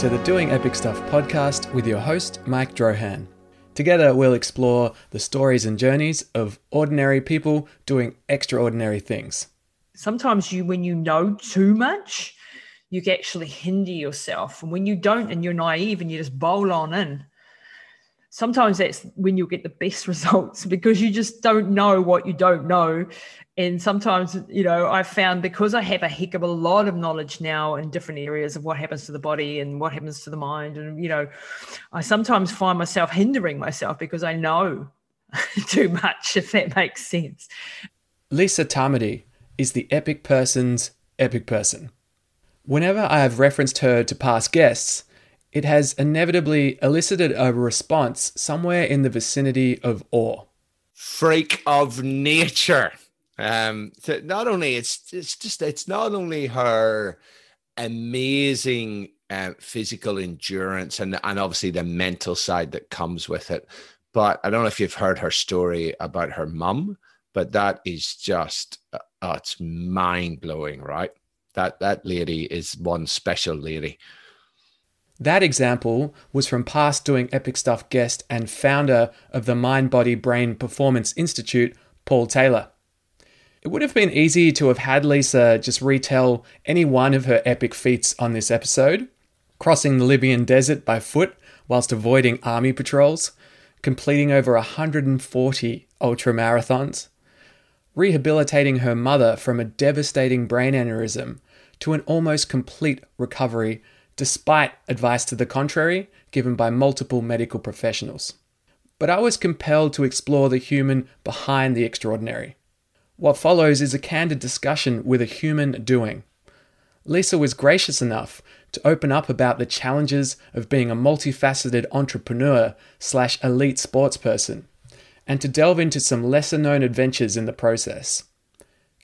To the Doing Epic Stuff podcast with your host, Mike Drohan. Together, we'll explore the stories and journeys of ordinary people doing extraordinary things. Sometimes you, when you know too much, you actually hinder yourself. And when you don't and you're naive and you just bowl on in, sometimes that's when you'll get the best results because you just don't know what you don't know and sometimes you know i've found because i have a heck of a lot of knowledge now in different areas of what happens to the body and what happens to the mind and you know i sometimes find myself hindering myself because i know too much if that makes sense. Lisa tamati is the epic person's epic person. Whenever i have referenced her to past guests it has inevitably elicited a response somewhere in the vicinity of awe. Freak of nature um, so not only it's it's just it's not only her amazing uh, physical endurance and and obviously the mental side that comes with it, but I don't know if you've heard her story about her mum, but that is just uh, oh, it's mind blowing, right? That that lady is one special lady. That example was from past Doing Epic Stuff guest and founder of the Mind Body Brain Performance Institute, Paul Taylor. It would have been easy to have had Lisa just retell any one of her epic feats on this episode crossing the Libyan desert by foot whilst avoiding army patrols, completing over 140 ultra marathons, rehabilitating her mother from a devastating brain aneurysm to an almost complete recovery despite advice to the contrary given by multiple medical professionals. But I was compelled to explore the human behind the extraordinary what follows is a candid discussion with a human doing. Lisa was gracious enough to open up about the challenges of being a multifaceted entrepreneur slash elite sportsperson, and to delve into some lesser known adventures in the process.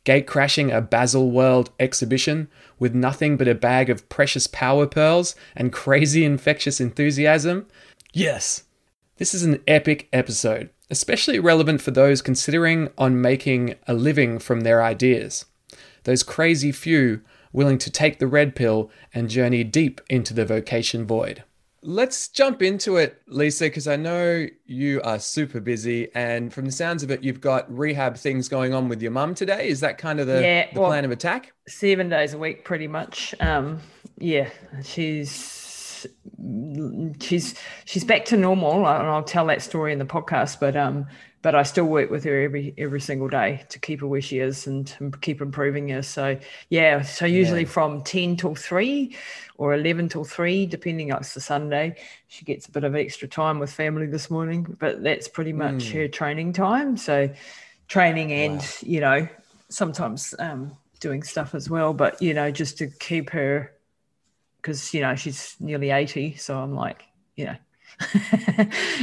Gate crashing a Baselworld exhibition with nothing but a bag of precious Paua pearls and crazy infectious enthusiasm? Yes, this is an epic episode especially relevant for those considering on making a living from their ideas. Those crazy few willing to take the red pill and journey deep into the vocation void. Let's jump into it, Lisa, because I know you are super busy. And from the sounds of it, you've got rehab things going on with your mum today. Is that kind of the, yeah, the well, plan of attack? Seven days a week, pretty much. Um, yeah, she's she's she's back to normal, and I'll tell that story in the podcast. But um, but I still work with her every every single day to keep her where she is and, keep improving her. So yeah, so usually yeah. from ten till three or eleven till three, depending on it's the Sunday, she gets a bit of extra time with family this morning. But that's pretty much mm. her training time. So training and wow. you know sometimes um, doing stuff as well. But you know just to keep her because you know she's nearly 80 so i'm like you know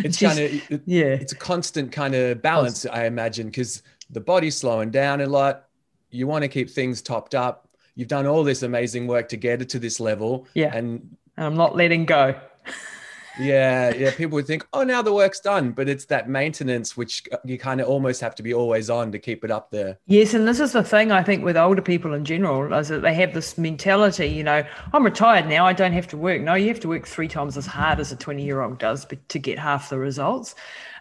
it's kind of yeah. it's a constant kind of balance i imagine because the body's slowing down a lot. You want to keep things topped up. You've done all this amazing work to get it to this level yeah. and i'm not letting go yeah yeah people would think oh now the work's done but it's that maintenance which you kind of almost have to be always on to keep it up there. Yes and this is the thing i think with older people in general is that they have this mentality you know i'm retired now i don't have to work. No you have to work three times as hard as a 20 year old does but to get half the results.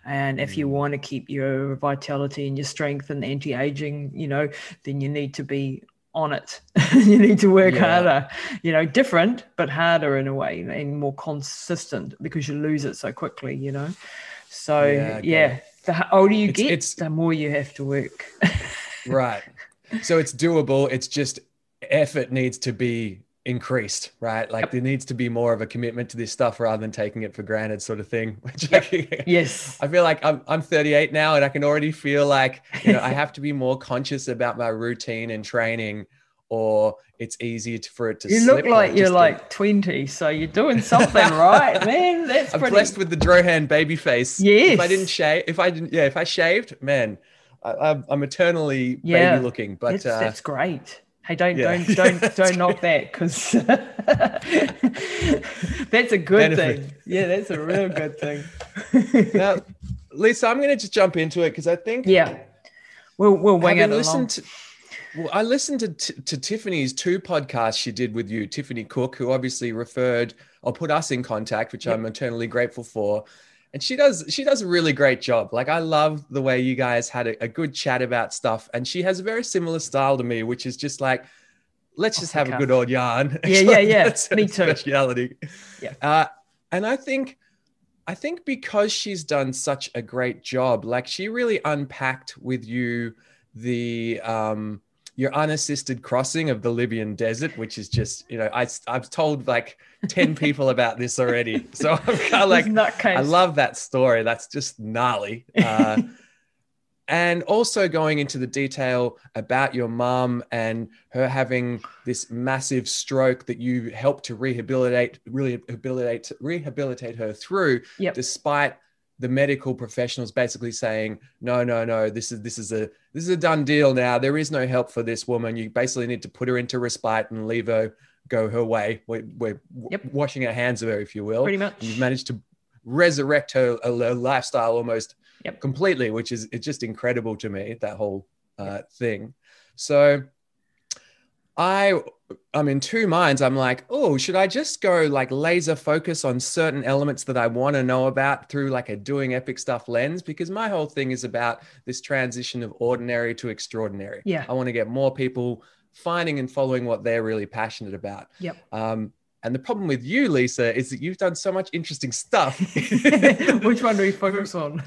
And if you mm. want to keep your vitality and your strength and anti-aging you know then you need to be on it. you need to work yeah. harder, you know, different, but harder in a way and more consistent because you lose it so quickly, you know. So, yeah, yeah the older you it's, get, it's, the more you have to work. right. So it's doable. It's just effort needs to be increased, right? Like yep. there needs to be more of a commitment to this stuff rather than taking it for granted, sort of thing. Which yep. I, yes, I feel like I'm I'm 38 now, and I can already feel like you know I have to be more conscious about my routine and training, or it's easier to, for it to. You look like, you're like 20, so you're doing something right, man. That's I'm pretty... blessed with the Drohan baby face. Yes, if I didn't shave, if I didn't, yeah, if I shaved, man. I, am eternally yeah, baby looking, but that's, uh, that's great. Hey, don't yeah. don't don't don't knock that because that's a good Benefit. thing. Yeah, that's a real good thing. now, Lisa, I'm going to just jump into it because I think yeah, we'll we'll wing it along. To, Well, I listened to, to Tiffany's two podcasts she did with you, Tiffany Cook, who obviously referred or put us in contact, which yep. I'm eternally grateful for. And she does she does a really great job. Like I love the way you guys had a, a good chat about stuff. And she has a very similar style to me, which is just like, let's just have a good old yarn. Yeah, yeah, yeah. that's me too. Speciality. Yeah. Uh, and I think I think because she's done such a great job, like she really unpacked with you the um your unassisted crossing of the Libyan desert, which is just, you know, I, I've told like 10 people about this already. So I'm kind of like, I love that story. That's just gnarly. Uh, and also going into the detail about your mom and her having this massive stroke that you helped to rehabilitate, rehabilitate, rehabilitate her through, yep. despite the medical professionals basically saying, no, no, no, this is this is a this is a done deal now. There is no help for this woman. You basically need to put her into respite and leave her go her way. We're, we're yep. washing our hands of her, if you will. Pretty much. And you've managed to resurrect her, her lifestyle almost yep. completely, which is it's just incredible to me that whole uh, thing. So I I'm in two minds. I'm like, oh, should I just go like laser focus on certain elements that I want to know about through like a doing epic stuff lens? Because my whole thing is about this transition of ordinary to extraordinary. Yeah. I want to get more people finding and following what they're really passionate about. Yep. Um, and the problem with you, Lisa, is that you've done so much interesting stuff. Which one do we focus on?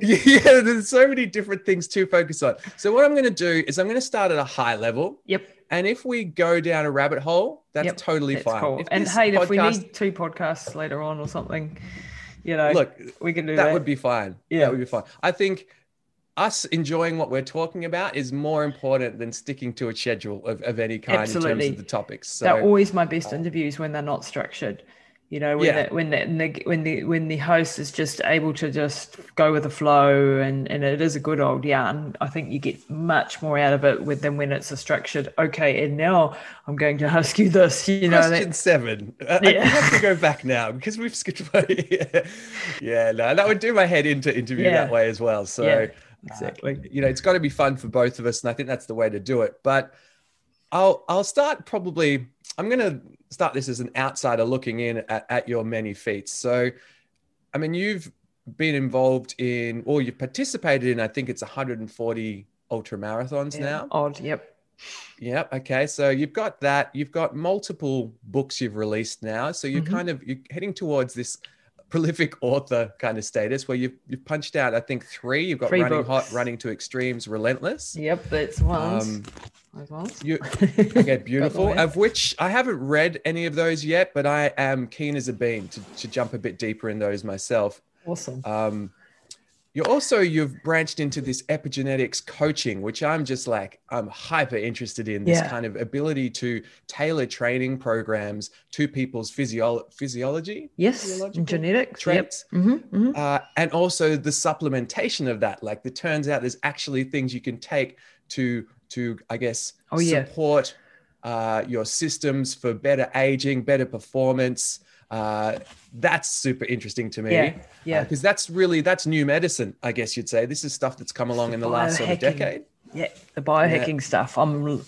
yeah, there's so many different things to focus on. So what I'm going to do is I'm going to start at a high level. Yep. And if we go down a rabbit hole, that's yep, totally that's fine. Cool. And hey, podcast... if we need two podcasts later on or something, you know, look, we can do that. That would be fine. Yeah, that would be fine. I think us enjoying what we're talking about is more important than sticking to a schedule of, of any kind Absolutely. in terms of the topics. So, they're always my best uh, interviews when they're not structured you know when yeah. the, when the, when the when the host is just able to just go with the flow and and it is a good old yarn i think you get much more out of it with than when it's a structured okay and now i'm going to ask you this you know question that, seven uh, yeah. i have to go back now because we've skipped yeah. yeah no that would do my head into interview yeah. that way as well so yeah, exactly uh, you know it's got to be fun for both of us and i think that's the way to do it but i'll i'll start probably i'm going to start this as an outsider looking in at, at your many feats. So, I mean, you've been involved in, or you've participated in, I think it's 140 ultra marathons yeah, now. Odd, yep. Yep. Okay. So you've got that. You've got multiple books you've released now. So you're mm-hmm. kind of you're heading towards this prolific author kind of status where you've you've punched out I think three. You've got three running books. hot, running to extremes, relentless. Yep, that's one. Um, you, okay, beautiful. of which I haven't read any of those yet, but I am keen as a bean to, to jump a bit deeper in those myself. Awesome. Um, you're also you've branched into this epigenetics coaching, which I'm just like I'm hyper interested in. This yeah. kind of ability to tailor training programs to people's physio- physiology, yes, genetics, traits, yep. mm-hmm, mm-hmm. Uh, and also the supplementation of that. Like, it turns out there's actually things you can take to to I guess oh, yeah. support uh, your systems for better aging, better performance. Uh, that's super interesting to me. Yeah, yeah. Because uh, that's really that's new medicine, I guess you'd say. This is stuff that's come along in the last sort of decade. Yeah, the biohacking yeah. stuff. I'm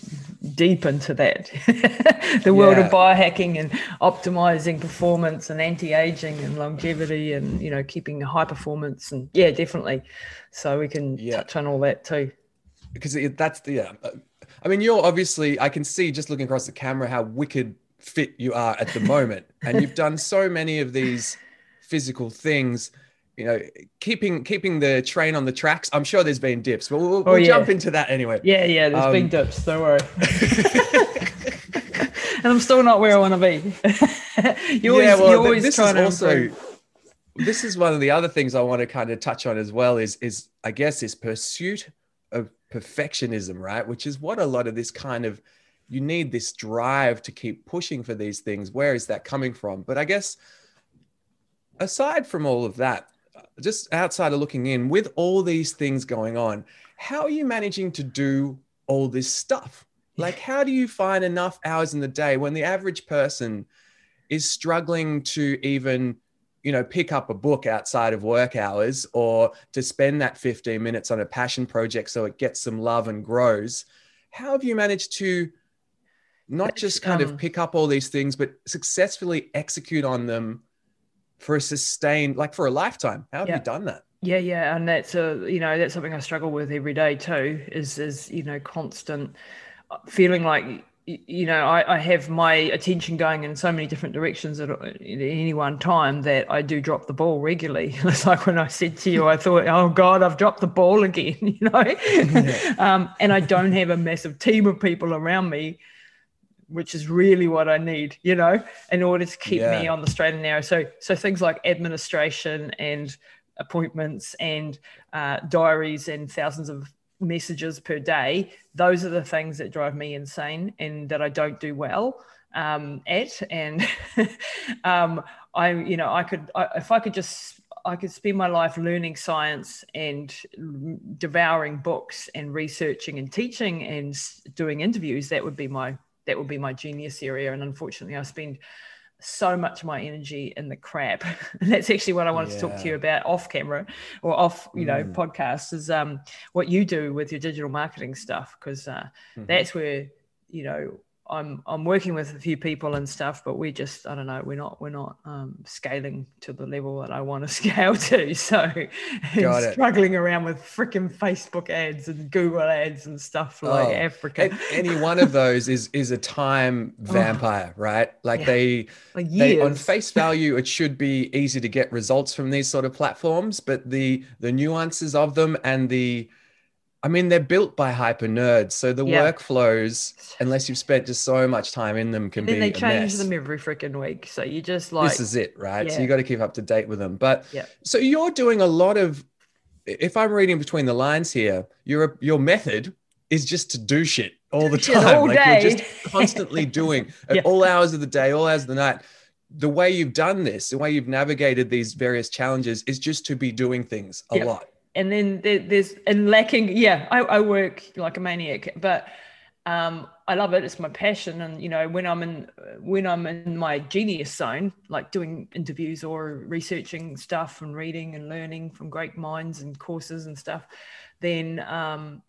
deep into that. the world yeah. of biohacking and optimizing performance and anti-aging and longevity and you know keeping high performance and yeah, definitely. So we can yeah. touch on all that too because it, that's the yeah. I mean, you're obviously I can see just looking across the camera how wicked fit you are at the moment, and you've done so many of these physical things. You know, keeping keeping the train on the tracks. I'm sure there's been dips, but we'll, we'll oh, yeah. jump into that anyway. Yeah, yeah, there's um, been dips. Don't worry. and I'm still not where I want to be. you always, yeah, well, you always this is also. Improve. This is one of the other things I want to kind of touch on as well. Is is I guess this pursuit of perfectionism, right? Which is what a lot of this kind of you need this drive to keep pushing for these things. Where is that coming from? But I guess aside from all of that, just outside of looking in, with all these things going on, how are you managing to do all this stuff? Like, how do you find enough hours in the day when the average person is struggling to even you know pick up a book outside of work hours or to spend that 15 minutes on a passion project so it gets some love and grows how have you managed to not just kind um, of pick up all these things, but successfully execute on them for a sustained, like for a lifetime? How have Yeah. you done that? Yeah, yeah, and that's a you know that's something I struggle with every day too. Is is you know constant uh, feeling like you know I, I have my attention going in so many different directions at, at any one time that I do drop the ball regularly. It's like when I said to you, I thought, oh God, I've dropped the ball again, you know, um, and I don't have a massive team of people around me. Which is really what I need, you know, in order to keep me on the straight and narrow. So, so things like administration and appointments and uh, diaries and thousands of messages per day those are the things that drive me insane and that i don't do well um, at and um, i you know i could I, if i could just i could spend my life learning science and devouring books and researching and teaching and doing interviews that would be my that would be my genius area and unfortunately i spend so much of my energy in the crap. And that's actually what I wanted to talk to you about off camera or off, you know, Mm. podcast is um what you do with your digital marketing stuff because uh, Mhm. that's where you know I'm I'm working with a few people and stuff, but we just I don't know we're not we're not um, scaling to the level that I want to scale to. So struggling around with freaking Facebook ads and Google ads and stuff like Oh, Africa. Any one of those is is a time vampire, right? Like Yeah. they like they on face value it should be easy to get results from these sort of platforms but the the nuances of them and the i mean they're built by hyper nerds so the Yeah. workflows unless you've spent just so much time in them can And then be they a change them every freaking week. So you just like this is it right so you got to keep up to date with them but Yeah. so you're doing a lot of if i'm reading between the lines here your your method is just to do shit all the shit time all like day. you're just constantly doing at Yeah. all hours of the day all hours of the night the way you've done this the way you've navigated these various challenges is just to be doing things a Yeah. lot and then there, there's and lacking yeah I, I work like a maniac but um i love it. It's my passion. And you know when i'm in when i'm in my genius zone like doing interviews or researching stuff and reading and learning from great minds and courses and stuff then um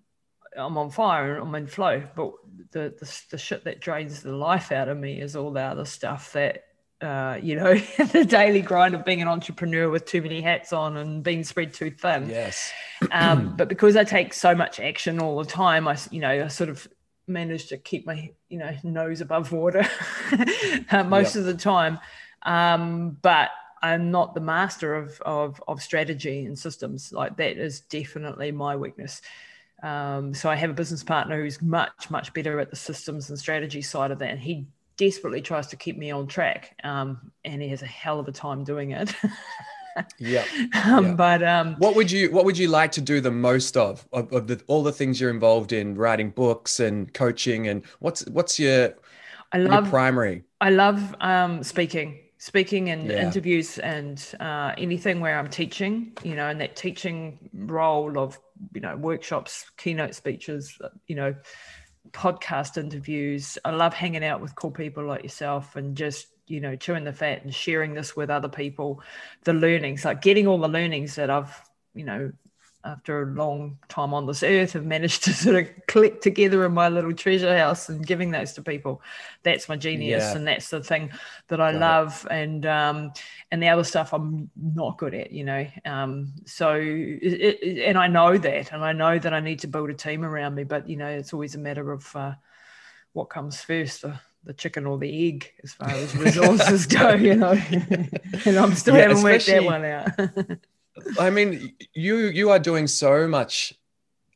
I'm on fire and I'm in flow, but the, the the shit that drains the life out of me is all the other stuff that uh, you know, the daily grind of being an entrepreneur with too many hats on and being spread too thin. yes Um, but because I take so much action all the time, I, you know, I sort of manage to keep my, you know, nose above water uh, most Yep. of the time. Um, but I'm not the master of, of, of strategy and systems. Like that is definitely my weakness. Um, so I have a business partner who's much, much better at the systems and strategy side of that. And he desperately tries to keep me on track. Um, and he has a hell of a time doing it. yeah um, Yeah. But um, what would you what would you like to do the most of of, of the, all the things you're involved in writing books and coaching and what's what's your, I your love primary I love um, speaking, speaking and Yeah. interviews and uh, anything where I'm teaching, you know, and that teaching role of, you know, workshops, keynote speeches, you know, podcast interviews. I love hanging out with cool people like yourself and just, you know, chewing the fat and sharing this with other people, the learnings, like getting all the learnings that I've, you know, after a long time on this earth have managed to sort of collect together in my little treasure house and giving those to people that's my genius Yeah. and that's the thing that i Got it. love and um and the other stuff i'm not good at you know um so it, it, and i know that and i know that i need to build a team around me but you know it's always a matter of uh, what comes first the the chicken or the egg as far as resources go you know and i'm still Yeah, haven't worked that one out I mean, you you are doing so much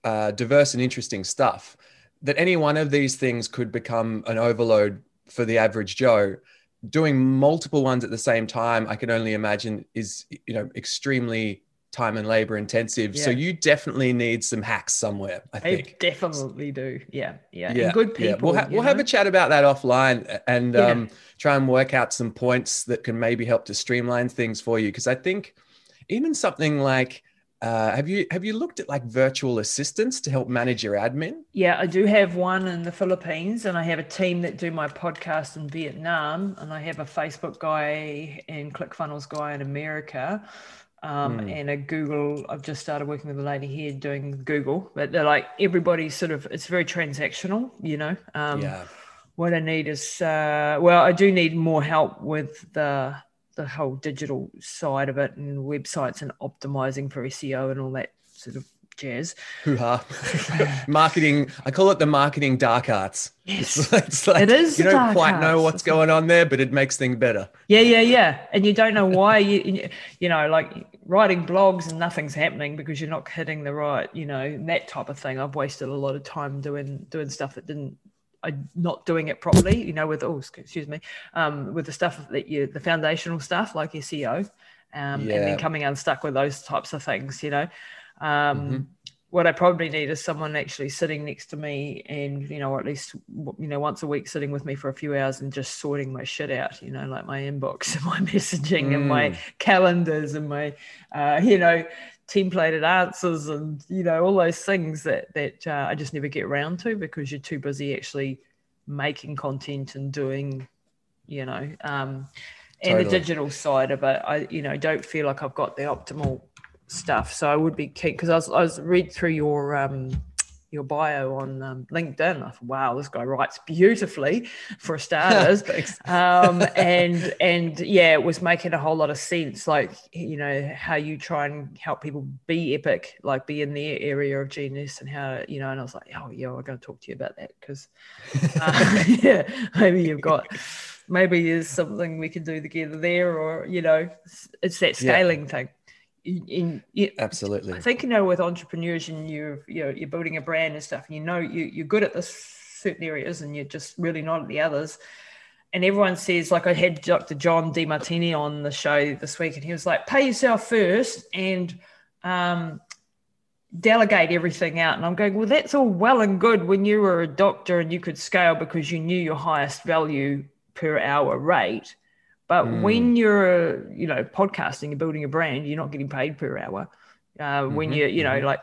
uh, diverse and interesting stuff that any one of these things could become an overload for the average Joe. Doing multiple ones at the same time, I can only imagine is you know extremely time and labor intensive. So you definitely need some hacks somewhere. I I think. definitely do. Yeah, yeah. Yeah, and good people. yeah. We'll, ha- we'll have a chat about that offline and Yeah. um, try and work out some points that can maybe help to streamline things for you. Because I think even something like uh, have you have you looked at like virtual assistants to help manage your admin? Yeah, I do have one in the Philippines, and I have a team that do my podcast in Vietnam, and I have a Facebook guy and ClickFunnels guy in America. um, mm. and a Google. I've just started working with a lady here doing Google, but they're like everybody sort of. It's very transactional, you know. Um, yeah. What I need is, uh, well, I do need more help with the the whole digital side of it and websites and optimizing for SEO and all that sort of jazz. Hoo ha. marketing. I call it the marketing dark arts. Yes. It's, it's like, it is. You don't quite arts. know what's going on there, but it makes things better. Yeah, yeah, yeah. And you don't know why you, you know, like writing blogs and nothing's happening because you're not hitting the right, you know, that type of thing. I've wasted a lot of time doing doing stuff that didn't I'm not doing it properly, you know, with oh excuse me, um, with the stuff that you the foundational stuff like SEO, um, yeah. and then coming unstuck with those types of things, you know. Um, mm-hmm. What I probably need is someone actually sitting next to me, and you know, or at least you know, once a week, sitting with me for a few hours and just sorting my shit out. You know, like my inbox and my messaging mm. and my mm. calendars and my, uh, you know, templated answers and you know all those things that that uh, I just never get around to because you're too busy actually making content and doing, you know, um, and totally. the digital side of it. I you know don't feel like I've got the optimal stuff. So I would be keen because I was, I was read through your um, your bio on um, LinkedIn. I thought, wow, this guy writes beautifully for starters. um, and and yeah, it was making a whole lot of sense. Like you know how you try and help people be epic, like be in their area of genius, and how you know. And I was like, oh yeah, I'm going to talk to you about that because uh, yeah, maybe you've got. Maybe there's something we can do together there, or you know, it's that scaling yeah. thing in, absolutely. I think you know with entrepreneurs and you're you know you're building a brand and stuff and you know you, you're good at this certain areas and you're just really not at the others. And everyone says like i had dr john Demartini on the show this week and he was like pay yourself first and um, delegate everything out. And i'm going well that's all well and good when you were a doctor and you could scale because you knew your highest value per hour rate but mm. when you're, you know, podcasting and building a brand, you're not getting paid per hour. Uh, mm-hmm, when you, you know, mm-hmm. like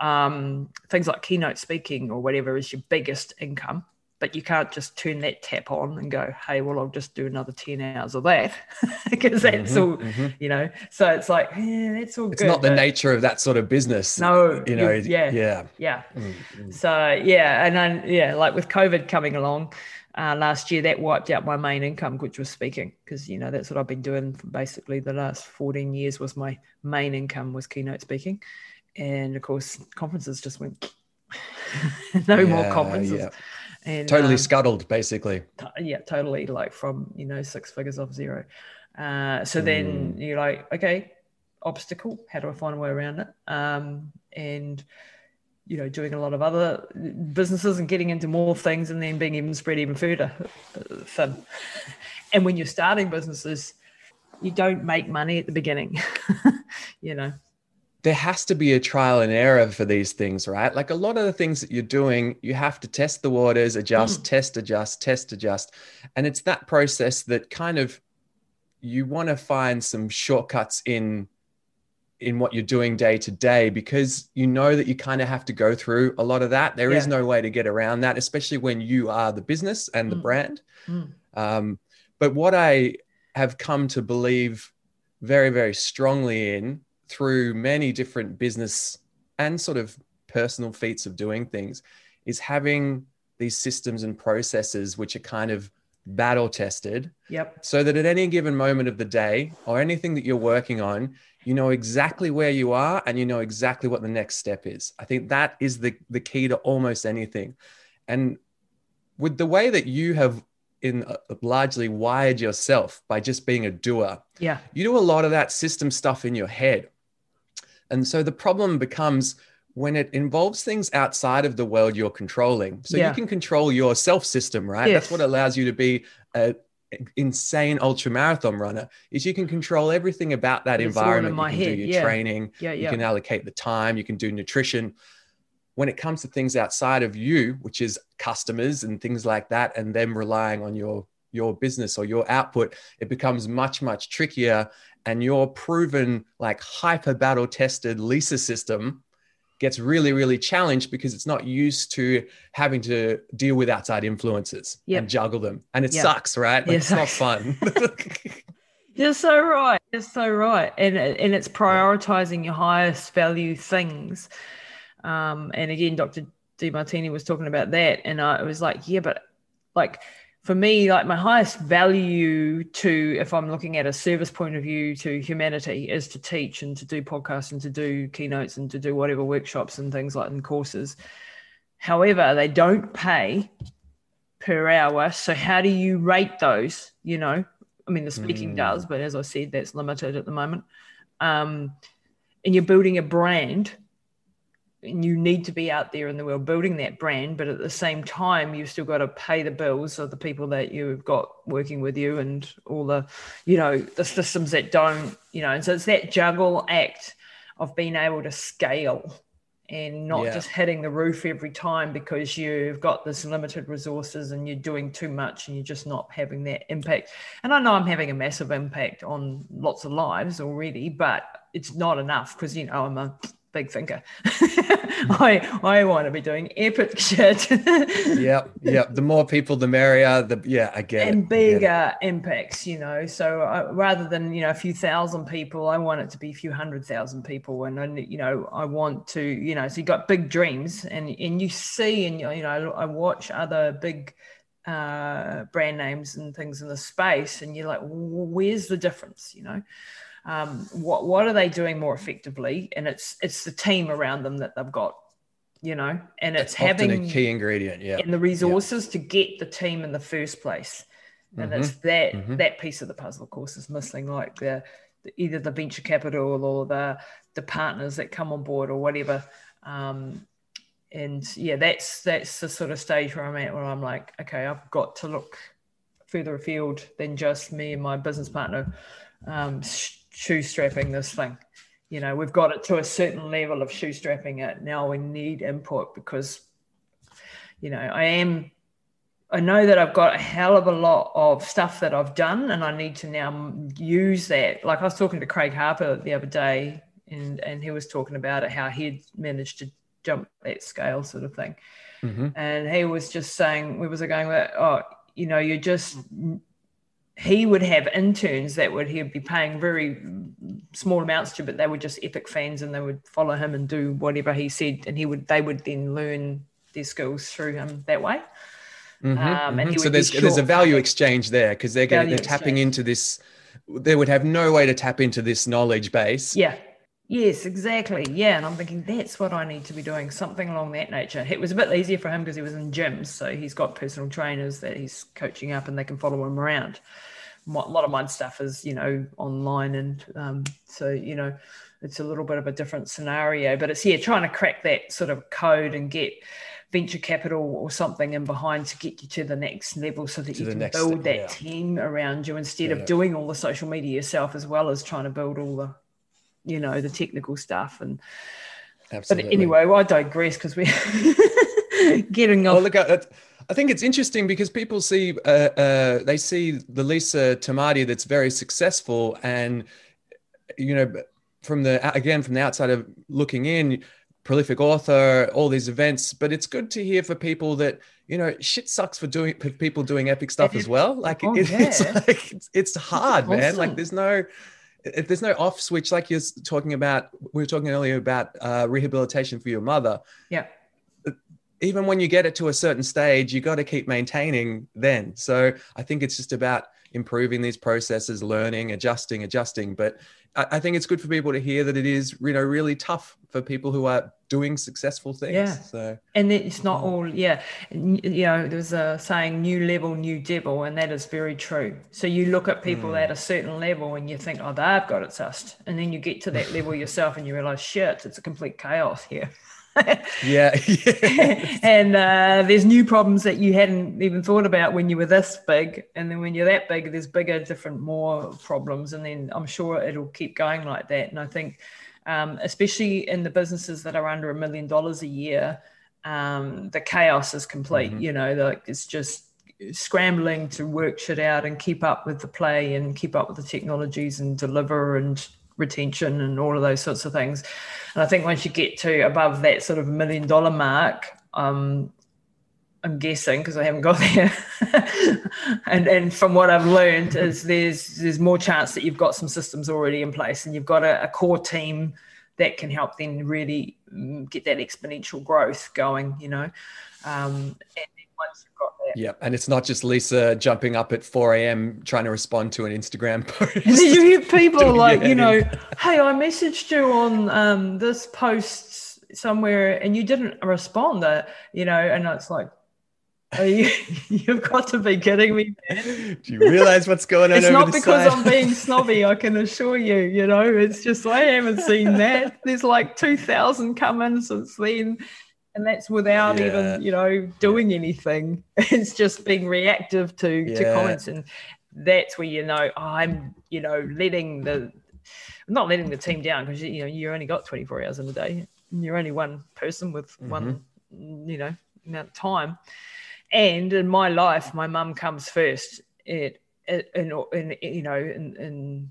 um, things like keynote speaking or whatever is your biggest income, but you can't just turn that tap on and go, hey, well, I'll just do another 10 hours of that because that's mm-hmm, all, mm-hmm. you know. So it's like, yeah, that's all it's good. not the nature of that sort of business. No, you know, yeah, yeah, yeah. Mm-hmm. So, yeah. And then, yeah, like with COVID coming along, uh, last year that wiped out my main income which was speaking because you know that's what i've been doing for basically the last 14 years was my main income was keynote speaking. And of course conferences just went no yeah, more conferences. yeah. and totally um, scuttled basically. t- yeah totally like from you know six figures off zero. Uh, so mm. then you're like okay obstacle how do i find a way around it? Um, and you know doing a lot of other businesses and getting into more things and then being even spread even further thin. And when you're starting businesses you don't make money at the beginning you know. There has to be a trial and error for these things right? Like a lot of the things that you're doing you have to test the waters adjust mm. test adjust test adjust. And it's that process that kind of you want to find some shortcuts in in what you're doing day to day because you know that you kind of have to go through a lot of that. There yeah. is no way to get around that, especially when you are the business and the mm. brand. Mm. Um, but what I have come to believe very, very strongly in through many different business and sort of personal feats of doing things is having these systems and processes which are kind of battle tested. Yep. So that at any given moment of the day or anything that you're working on, you know exactly where you are and you know exactly what the next step is. I think that is the, the key to almost anything. And with the way that you have in uh, largely wired yourself by just being a doer, yeah, you do a lot of that system stuff in your head. And so the problem becomes when it involves things outside of the world you're controlling. So yeah. you can control your self system, right? Yes. That's what allows you to be a, insane ultra marathon runner is you can control everything about that it's environment. you can head. do your yeah. training, yeah, you can allocate the time, you can do nutrition. When it comes to things outside of you, which is customers and things like that, and them relying on your your business or your output, it becomes much, much trickier. And your proven, like hyper battle tested Lisa system gets really, really challenged because it's not used to having to deal with outside influences yep. and juggle them. And it yep. sucks, right? Like, yeah, it's not fun. You're so right. You're so right. And and it's prioritizing your highest value things. Um, and again, Dr. Demartini was talking about that, and I was like, yeah, but like for me, like my highest value to, if I'm looking at a service point of view to humanity, is to teach and to do podcasts and to do keynotes and to do whatever workshops and things like and courses. However, they don't pay per hour. So how do you rate those? You know, I mean, the speaking mm. does, but as I said, that's limited at the moment. Um, and you're building a brand and you need to be out there in the world building that brand but at the same time you've still got to pay the bills of the people that you've got working with you and all the you know the systems that don't you know and so it's that juggle act of being able to scale and not yeah. just hitting the roof every time because you've got this limited resources and you're doing too much and you're just not having that impact and i know i'm having a massive impact on lots of lives already but it's not enough because you know i'm a big thinker. I I want to be doing epic shit. yeah, yeah. The more people, the merrier. The yeah, I get and it. bigger impacts. You know, so I, uh, rather than you know a few thousand people, I want it to be a few hundred thousand people, and I, you know I want to you know so you got big dreams, and and you see and you know I watch other big uh, brand names and things in the space, and you're like, where's the difference? You know um, what what are they doing more effectively and it's it's the team around them that they've got you know and it's, it's having a key ingredient yeah and the resources yeah. to get the team in the first place and mm-hmm. it's that mm-hmm. that piece of the puzzle of course is missing like the, the, either the venture capital or the the partners that come on board or whatever um, and yeah that's that's the sort of stage where i'm at where i'm like okay i've got to look further afield than just me and my business partner um, shoestrapping this thing. You know, we've got it to a certain level of shoestrapping it. Now we need input because, you know, I am, I know that I've got a hell of a lot of stuff that I've done and I need to now use that. Like I was talking to Craig Harper the other day and, and he was talking about it, how he'd managed to jump that scale sort of thing. Mm-hmm. And he was just saying, we was going, oh, you know, you're just he would have interns that would he'd be paying very small amounts to, but they were just epic fans and they would follow him and do whatever he said, and he would they would then learn their skills through him that way. Mm-hmm, um, mm-hmm. so there's there's a value exchange there because they're getting, they're tapping exchange. into this. They would have no way to tap into this knowledge base. Yeah. Yes, exactly. Yeah, and I'm thinking that's what I need to be doing, something along that nature. It was a bit easier for him because he was in gyms, so he's got personal trainers that he's coaching up, and they can follow him around a lot of my stuff is you know online and um, so you know it's a little bit of a different scenario but it's yeah trying to crack that sort of code and get venture capital or something in behind to get you to the next level so that to you can build step, that yeah. team around you instead yeah, of yeah. doing all the social media yourself as well as trying to build all the you know the technical stuff and Absolutely. but anyway well, i digress because we're getting off look at I think it's interesting because people see uh, uh, they see the Lisa Tamati that's very successful, and you know, from the again from the outside of looking in, prolific author, all these events. But it's good to hear for people that you know shit sucks for doing for people doing epic stuff as well. Like oh, it, yeah. it's like it's, it's hard, man. Like there's no there's no off switch, like you're talking about, we were talking earlier about uh, rehabilitation for your mother. Yeah even when you get it to a certain stage, you got to keep maintaining then. So I think it's just about improving these processes, learning, adjusting, adjusting. But I, think it's good for people to hear that it is, you know, really tough for people who are doing successful things. Yeah. So and it's not all, yeah. You know, there's a saying, new level, new devil, and that is very true. So you look at people mm. at a certain level and you think, oh, they've got it sussed. And then you get to that level yourself and you realize, shit, it's a complete chaos here. yeah. and uh, there's new problems that you hadn't even thought about when you were this big. And then when you're that big, there's bigger, different, more problems. And then I'm sure it'll keep going like that. And I think, um, especially in the businesses that are under a million dollars a year, um, the chaos is complete. Mm-hmm. You know, like it's just scrambling to work shit out and keep up with the play and keep up with the technologies and deliver and retention and all of those sorts of things. And I think once you get to above that sort of million dollar mark, um, I'm guessing because I haven't got there. and and from what I've learned is there's there's more chance that you've got some systems already in place and you've got a, a core team that can help then really mm, get that exponential growth going. You know, um, and once you've got that, yeah, and it's not just Lisa jumping up at 4 a.m. trying to respond to an Instagram post. You hear people like, you know, hey, I messaged you on um, this post somewhere and you didn't respond. That you know, and it's like are you, you've got to be kidding me. Man. Do you realize what's going on? It's not because side? I'm being snobby, I can assure you. You know, it's just I haven't seen that. There's like 2,000 come in since then. And that's without yeah. even, you know, doing anything. It's just being reactive to, yeah. to comments. And that's where you know oh, I'm, you know, letting the, I'm not letting the team down because, you know, you only got 24 hours in a day. You're only one person with mm-hmm. one, you know, amount of time and in my life, my mum comes first. It, it in, in you know in, in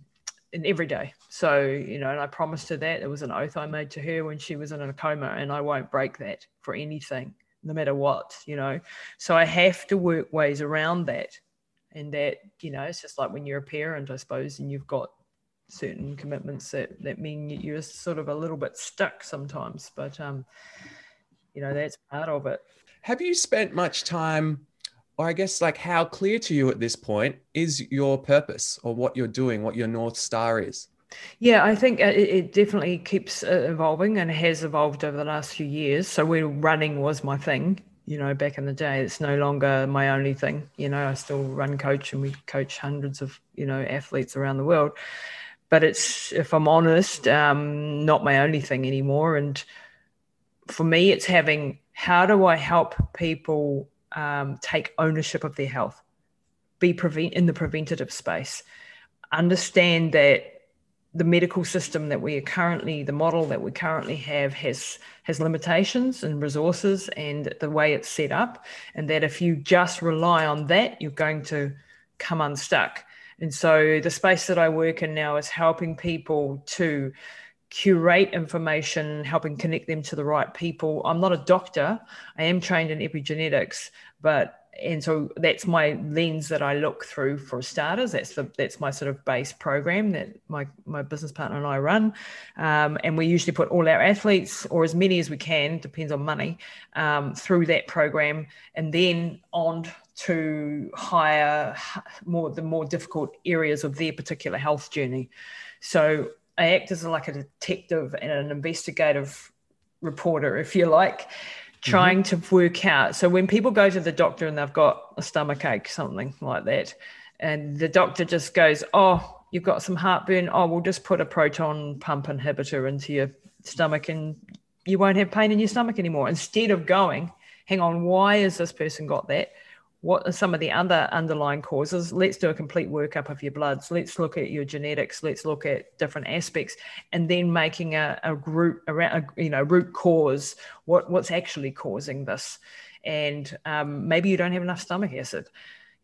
in every day. So you know, and I promised her that it was an oath I made to her when she was in a coma, and I won't break that for anything, no matter what. You know, so I have to work ways around that, and that you know, it's just like when you're a parent, I suppose, and you've got certain commitments that that mean you're sort of a little bit stuck sometimes, but um, you know, that's part of it. Have you spent much time, or I guess, like, how clear to you at this point is your purpose or what you're doing, what your North Star is? Yeah, I think it, it definitely keeps uh, evolving and has evolved over the last few years. So, when running was my thing, you know, back in the day, it's no longer my only thing. You know, I still run coach and we coach hundreds of, you know, athletes around the world. But it's, if I'm honest, um, not my only thing anymore. And for me, it's having how do I help people um, take ownership of their health, be prevent in the preventative space, understand that the medical system that we are currently, the model that we currently have has has limitations and resources and the way it's set up, and that if you just rely on that, you're going to come unstuck. And so the space that I work in now is helping people to curate information, helping connect them to the right people. I'm not a doctor. I am trained in epigenetics, but and so that's my lens that I look through for starters. That's the that's my sort of base program that my my business partner and I run, um, and we usually put all our athletes or as many as we can, depends on money, um, through that program, and then on to higher more the more difficult areas of their particular health journey. So I act as like a detective and an investigative reporter, if you like, trying mm-hmm. to work out. So when people go to the doctor and they've got a stomach ache, something like that, and the doctor just goes, "Oh, you've got some heartburn. Oh, we'll just put a proton pump inhibitor into your stomach, and you won't have pain in your stomach anymore." Instead of going, "Hang on, why has this person got that?" What are some of the other underlying causes? Let's do a complete workup of your bloods. Let's look at your genetics. Let's look at different aspects and then making a, a group around a, you know root cause what what's actually causing this. And um, maybe you don't have enough stomach acid.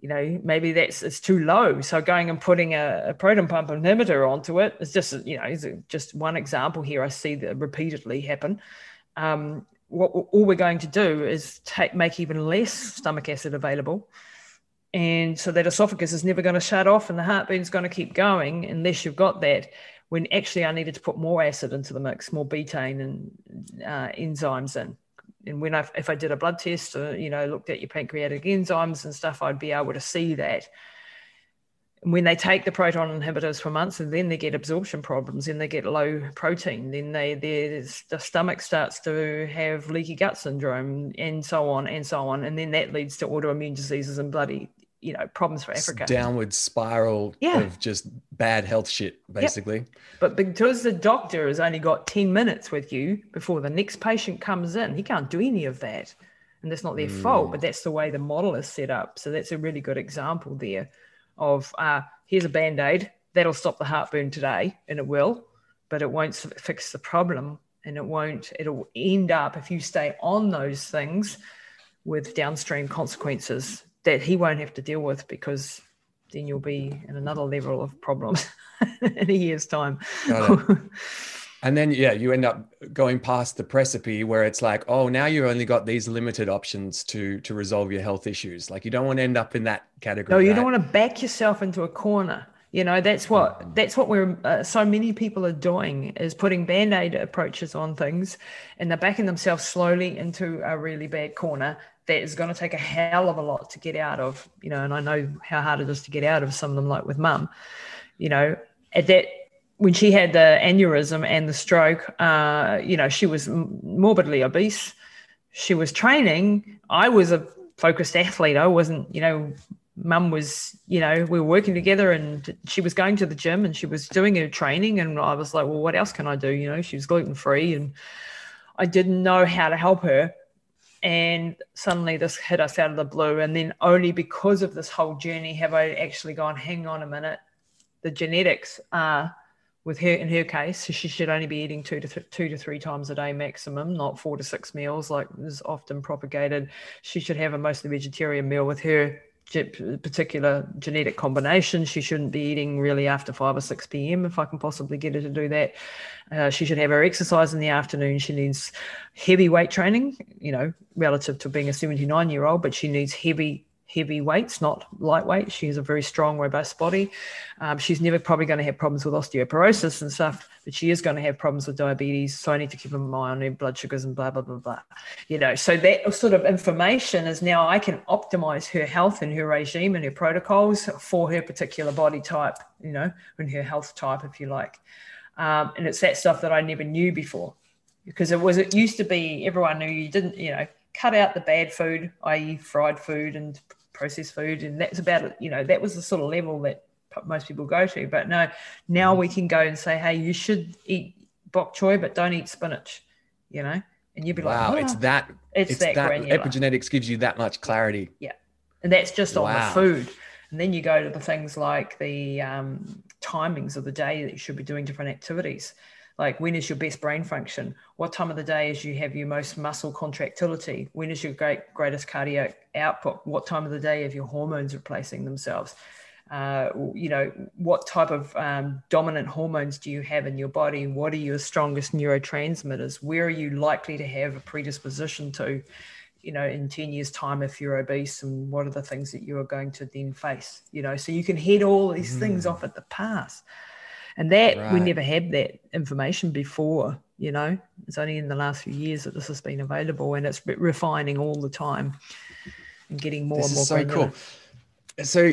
You know maybe that's it's too low. So going and putting a, a proton pump inhibitor onto it is just you know just one example here i see that repeatedly happen. Um, what all we're going to do is take make even less stomach acid available. And so that esophagus is never going to shut off and the heartbeat is going to keep going unless you've got that when actually i needed to put more acid into the mix more betaine and uh, enzymes in. And when I, if i did a blood test or you know looked at your pancreatic enzymes and stuff i'd be able to see that when they take the proton inhibitors for months and then they get absorption problems and they get low protein then they the stomach starts to have leaky gut syndrome and so on and so on and then that leads to autoimmune diseases and bloody you know problems for africa downward spiral yeah. of just bad health shit basically yep. but because the doctor has only got 10 minutes with you before the next patient comes in he can't do any of that and that's not their mm. fault but that's the way the model is set up so that's a really good example there of uh, here's a band aid that'll stop the heartburn today, and it will, but it won't fix the problem, and it won't. It'll end up if you stay on those things with downstream consequences that he won't have to deal with because then you'll be in another level of problems in a year's time. and then yeah you end up going past the precipice where it's like oh now you've only got these limited options to to resolve your health issues like you don't want to end up in that category no you right? don't want to back yourself into a corner you know that's what mm. that's what we're uh, so many people are doing is putting band-aid approaches on things and they're backing themselves slowly into a really bad corner that is going to take a hell of a lot to get out of you know and i know how hard it is to get out of some of them like with mum you know at that when she had the aneurysm and the stroke, uh, you know, she was morbidly obese. She was training. I was a focused athlete. I wasn't, you know, mum was, you know, we were working together and she was going to the gym and she was doing her training. And I was like, well, what else can I do? You know, she was gluten free and I didn't know how to help her. And suddenly this hit us out of the blue. And then only because of this whole journey have I actually gone, hang on a minute, the genetics are with her in her case, she should only be eating two to th- two to three times a day maximum, not four to six meals like is often propagated. She should have a mostly vegetarian meal with her particular genetic combination. She shouldn't be eating really after 5 or 6 p.m. if I can possibly get her to do that. Uh, she should have her exercise in the afternoon. She needs heavy weight training, you know, relative to being a 79 year old, but she needs heavy heavy weights, not lightweight. She has a very strong, robust body. Um, she's never probably going to have problems with osteoporosis and stuff, but she is going to have problems with diabetes. So I need to keep an eye on her blood sugars and blah, blah, blah, blah. You know, so that sort of information is now I can optimize her health and her regime and her protocols for her particular body type, you know, and her health type, if you like. Um, and it's that stuff that I never knew before because it was, it used to be everyone knew you didn't, you know, cut out the bad food, i.e., fried food and processed food, and that's about it. You know, that was the sort of level that most people go to. But no, now we can go and say, hey, you should eat bok choy, but don't eat spinach. You know, and you'd be wow, like, wow, it's that. It's, it's that, that epigenetics gives you that much clarity. Yeah, and that's just wow. on the food. And then you go to the things like the um, timings of the day that you should be doing different activities like when is your best brain function? What time of the day is you have your most muscle contractility? When is your great greatest cardiac output? What time of the day have your hormones replacing themselves? Uh, you know what type of um, dominant hormones do you have in your body? What are your strongest neurotransmitters? Where are you likely to have a predisposition to you know in 10 years time if you're obese and what are the things that you are going to then face? You know so you can head all these mm. things off at the pass and that right. we never had that information before you know? It's only in the last few years that this has been available and it's refining all the time and getting more this and more Is so cool. So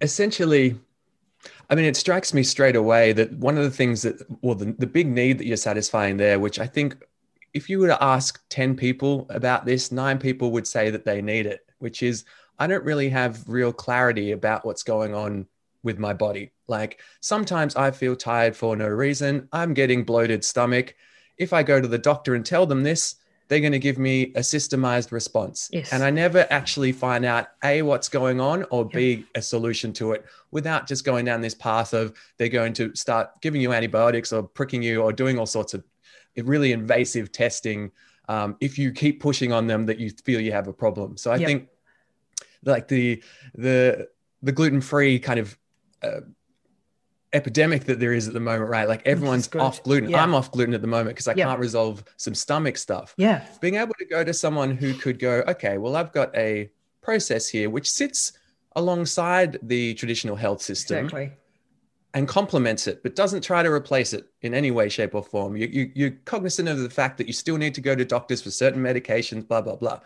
essentially I mean, it strikes me straight away that one of the things that, well, the, the big need that you're satisfying there, which I think if you were to ask 10 people about this, nine people would say that they need it, which is I don't really have real clarity about what's going on with my body. Like sometimes I feel tired for no reason. I'm getting bloated stomach. If I go to the doctor and tell them this, they're going to give me a systemized response. Yes. And I never actually find out A, what's going on, or B, a solution to it without just going down this path of they're going to start giving you antibiotics or pricking you or doing all sorts of really invasive testing um, if you keep pushing on them that you feel you have a problem. So I yep. think like the the the gluten free kind of uh, epidemic that there is at the moment, right? Like everyone's off gluten. Yeah. I'm off gluten at the moment because I yeah. can't resolve some stomach stuff. Yeah. Being able to go to someone who could go, okay, well, I've got a process here which sits alongside the traditional health system. Exactly. And complements it, but doesn't try to replace it in any way, shape, or form. You, you, you're cognizant of the fact that you still need to go to doctors for certain medications, blah, blah, blah.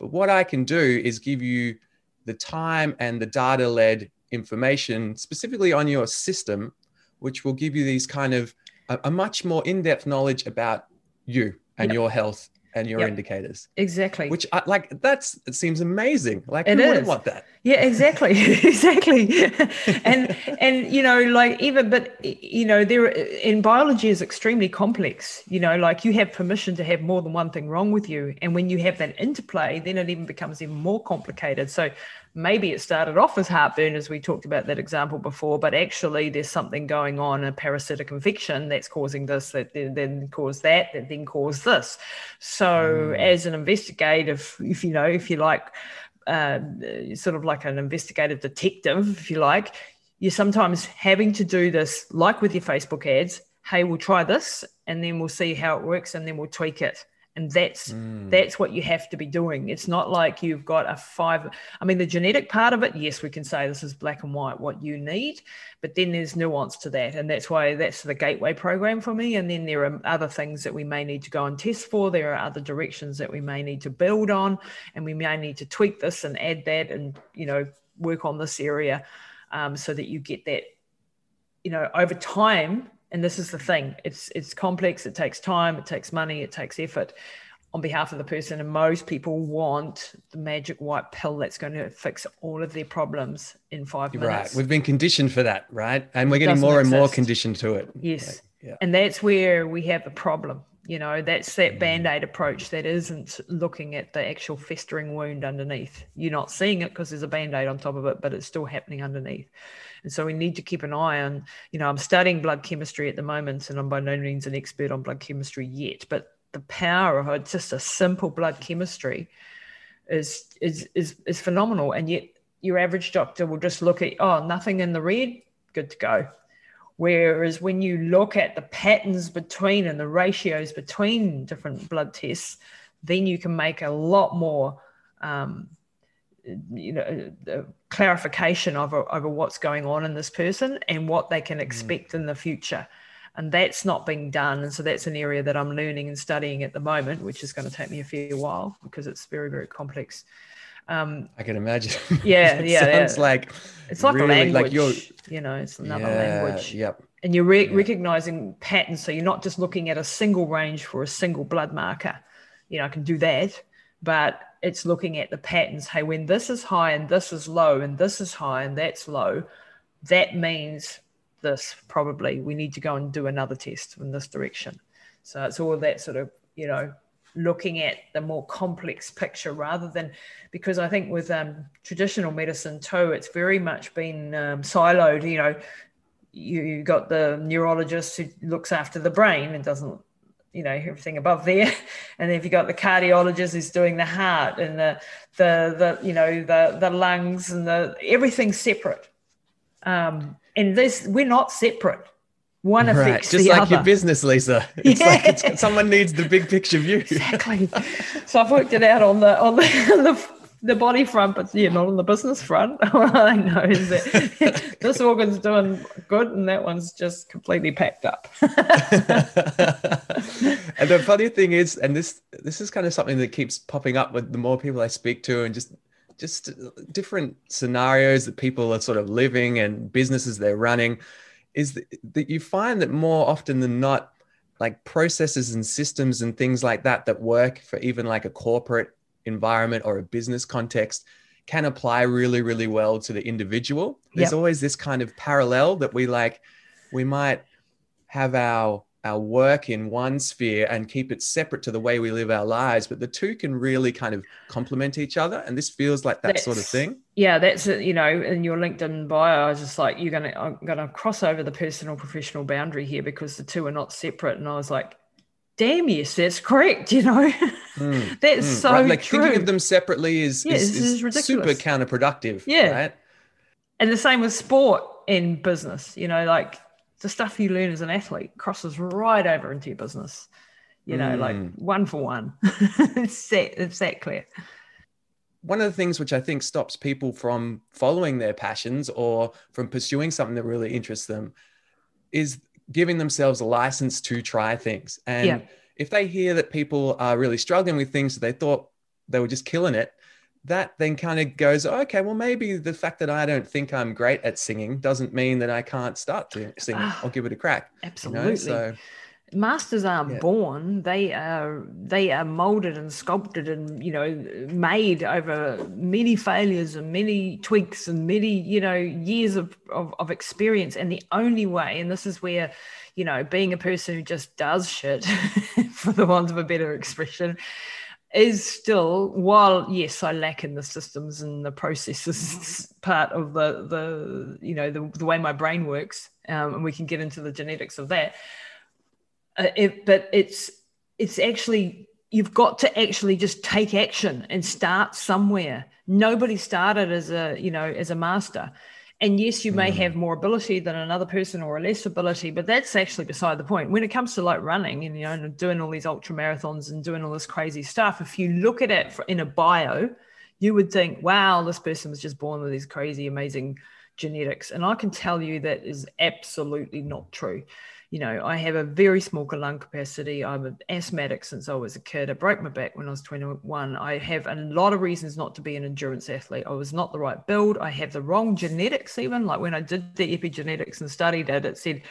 But what I can do is give you the time and the data led information specifically on your system, which will give you these kind of a, a much more in-depth knowledge about you and yep. your health and your yep. indicators. Exactly. Which I like that's it seems amazing. Like it who wouldn't want that? Yeah, exactly. exactly. and and you know, like even but you know, there in biology is extremely complex. You know, like you have permission to have more than one thing wrong with you. And when you have that interplay, then it even becomes even more complicated. So maybe it started off as heartburn, as we talked about that example before, but actually there's something going on, a parasitic infection that's causing this, that then cause that, that then cause this. So, mm. as an investigative, if you know, if you like, uh, sort of like an investigative detective, if you like, you're sometimes having to do this, like with your Facebook ads, hey we'll try this and then we'll see how it works and then we'll tweak it and that's mm. that's what you have to be doing. It's not like you've got a five i mean the genetic part of it yes we can say this is black and white what you need but then there's nuance to that. And that's why that's the gateway program for me. And then there are other things that we may need to go and test for. There are other directions that we may need to build on. And we may need to tweak this and add that and you know work on this area um, so that you get that you know over time and this is the thing it's it's complex it takes time it takes money it takes effort on behalf of the person. And most people want the magic white pill that's going to fix all of their problems in five minutes. right we've been conditioned for that right? And we're getting more exist. and more conditioned to it. Yes. Like, yeah. and that's where we have a problem you know that's that mm. band-aid approach that isn't looking at the actual festering wound underneath you're not seeing it because there's a band-aid on top of it but it's still happening underneath and so we need to keep an eye on, you know, I'm studying blood chemistry at the moment, and I'm by no means an expert on blood chemistry yet, but the power of just a simple blood chemistry is is is is phenomenal. And yet your average doctor will just look at, oh, nothing in the red, good to go. Whereas when you look at the patterns between and the ratios between different blood tests, then you can make a lot more um, you know clarification over, over what's going on in this person and what they can mm. expect mm. in the future and that's not being done and so that's an area that i'm learning and studying at the moment which is going to take me a fair while because it's very very complex um, i can imagine yeah yeah sounds yeah. like it's like really, a language like you're, you know it's another yeah, language yep and you're re- yeah. recognizing patterns so you're not just looking at a single range for a single blood marker you know i can do that but it's looking at the patterns. Hey, when this is high and this is low and this is high and that's low, that means this probably we need to go and do another test in this direction. So it's all that sort of, you know, looking at the more complex picture rather than because I think with um, traditional medicine too, it's very much been um, siloed. You know, you, you got the neurologist who looks after the brain and doesn't you know everything above there. And if you've got the cardiologist who's doing the heart and the the the you know the the lungs and the everything's separate. Um and this we're not separate one right. affects just the like other. your business lisa it's yeah. like it's, someone needs the big picture view exactly so i've worked it out on the on the, the the body front, but yeah, not on the business front. All I know is that this organ's doing good and that one's just completely packed up. and the funny thing is, and this this is kind of something that keeps popping up with the more people I speak to, and just just different scenarios that people are sort of living and businesses they're running, is that, that you find that more often than not, like processes and systems and things like that that work for even like a corporate environment or a business context can apply really, really well to the individual. There's yep. always this kind of parallel that we like, we might have our our work in one sphere and keep it separate to the way we live our lives but the two can really kind of complement each other and this feels like that that's, sort of thing yeah that's you know in your linkedin bio i was just like you're gonna i'm gonna cross over the personal professional boundary here because the two are not separate and i was like damn yes that's correct you know mm, that's mm, so right. like true. thinking of them separately is, yeah, is, is, is super counterproductive yeah right? and the same with sport and business you know like the stuff you learn as an athlete crosses right over into your business you know mm. like one for one it's that it's that clear one of the things which I think stops people from following their passions or from pursuing something that really interests them is giving themselves a license to try things. And yeah. if they hear that people are really struggling with things that they thought they were just killing it, that then kind of goes, okay, well, maybe the fact that I don't think I'm great at singing doesn't mean that I can't start to sing or ah, give it a crack. Absolutely. You know? So masters aren't yeah. born they are they are molded and sculpted and you know made over many failures and many tweaks and many you know years of, of, of experience and the only way and this is where you know being a person who just does shit for the want of a better expression is still while yes i lack in the systems and the processes part of the the you know the, the way my brain works um, and we can get into the genetics of that uh, it, but it's it's actually you've got to actually just take action and start somewhere. Nobody started as a you know as a master and yes, you may mm. have more ability than another person or a less ability, but that's actually beside the point. When it comes to like running and you know doing all these ultra marathons and doing all this crazy stuff, if you look at it in a bio, you would think, "Wow, this person was just born with these crazy, amazing genetics." And I can tell you that is absolutely not true you know, I have a very small lung capacity. I'm an asthmatic since I was a kid. I broke my back when I was 21. I have a lot of reasons not to be an endurance athlete. I was not the right build. I have the wrong genetics, even. Like when I did the epigenetics and studied it, it said,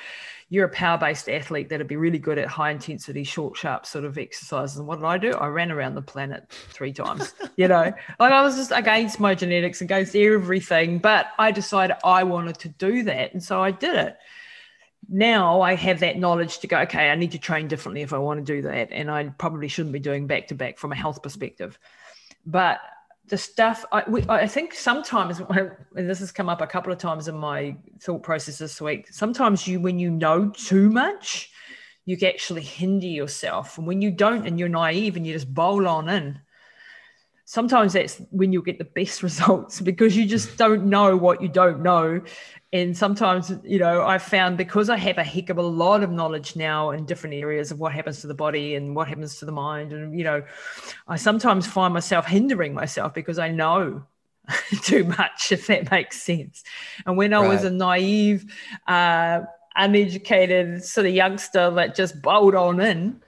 you're a power based athlete that'd be really good at high intensity, short, sharp sort of exercises. And what did I do? I ran around the planet three times. you know, like I was just against my genetics, against everything, but I decided I wanted to do that. And so I did it now I have that knowledge to go, okay, I need to train differently if I want to do that. And I probably shouldn't be doing back to back from a health perspective. But the stuff, I, we, I think sometimes, and this has come up a couple of times in my thought process this week, sometimes you, when you know too much, you actually hinder yourself. And when you don't and you're naive and you just bowl on in, sometimes that's when you'll get the best results because you just don't know what you don't know and sometimes you know i've found because i have a heck of a lot of knowledge now in different areas of what happens to the body and what happens to the mind and you know i sometimes find myself hindering myself because i know too much if that makes sense and when i right. was a naive uh, uneducated sort of youngster that just bowled on in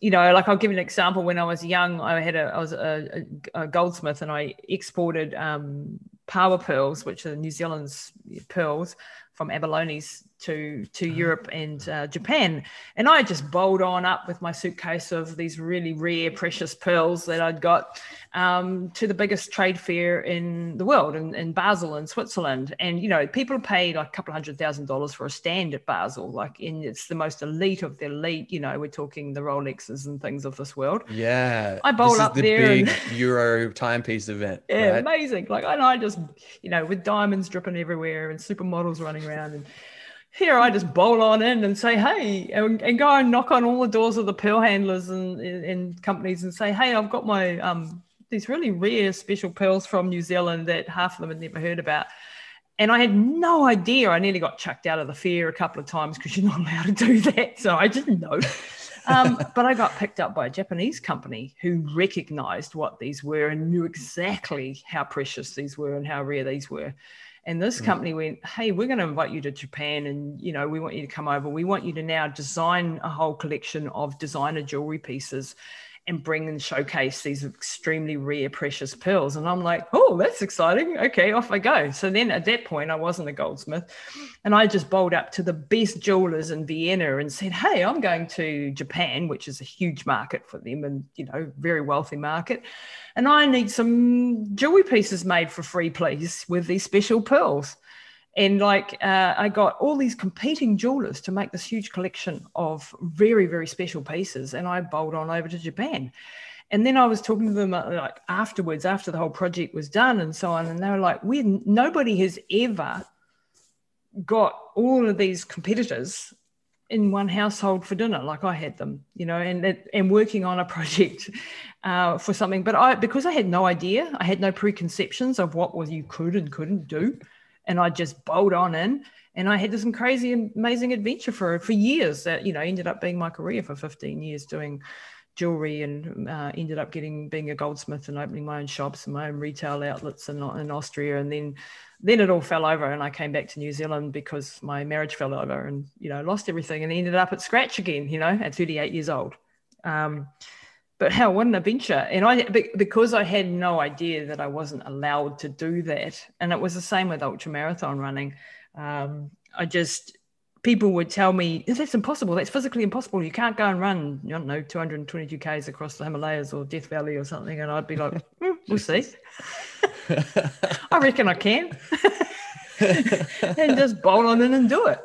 you know, like I'll give you an example. When I was young, I had a I was a, a goldsmith, and I exported um, Paua pearls, which are New Zealand's pearls from abalones to to uh-huh. Europe and uh, Japan, and I just bowled on up with my suitcase of these really rare, precious pearls that I'd got um, to the biggest trade fair in the world, in, in Basel, in Switzerland. And you know, people paid like a couple hundred thousand dollars for a stand at Basel, like in it's the most elite of the elite. You know, we're talking the Rolexes and things of this world. Yeah, I bowled up the there. Big and, Euro timepiece event. Yeah, right? amazing. Like, and I just, you know, with diamonds dripping everywhere and supermodels running around and here I just bowl on in and say, hey, and, and, go and knock on all the doors of the pearl handlers and, and companies and say, hey, I've got my um, these really rare special pearls from New Zealand that half of them had never heard about. And I had no idea. I nearly got chucked out of the fair a couple of times because you're not allowed to do that. So I didn't know. Um, but I got picked up by a Japanese company who recognized what these were and knew exactly how precious these were and how rare these were. And this mm. company went, "Hey, we're going to invite you to Japan, and you know, we want you to come over. We want you to now design a whole collection of designer jewelry pieces." And bring and showcase these extremely rare precious pearls. And i'm like oh that's exciting. Okay off i go. So then at that point i wasn't a goldsmith. And i just bowled up to the best jewelers in vienna and said hey i'm going to japan which is a huge market for them and you know very wealthy market. And i need some jewelry pieces made for free please with these special pearls and like uh, I got all these competing jewelers to make this huge collection of very very special pieces, and I bowled on over to Japan. And then I was talking to them uh, like afterwards, after the whole project was done and so on, and they were like, "We nobody has ever got all of these competitors in one household for dinner like I had them, you know, and and working on a project uh, for something. But I because I had no idea, I had no preconceptions of what was you could and couldn't do and I just bowled on in. And I had this crazy, amazing adventure for for years that you know ended up being my career for 15 years doing jewelry and uh, ended up getting being a goldsmith and opening my own shops and my own retail outlets in, in Austria and then then it all fell over and I came back to New Zealand because my marriage fell over and you know lost everything and ended up at scratch again you know at 38 years old um, but how what an adventure. And i because i had no idea that i wasn't allowed to do that and it was the same with ultra marathon running um, i just people would tell me that's impossible that's physically impossible. You can't go and run i don't know 222 k's across the himalayas or death valley or something. And i'd be like mm, we'll see. I reckon i can. And just bolt on in and do it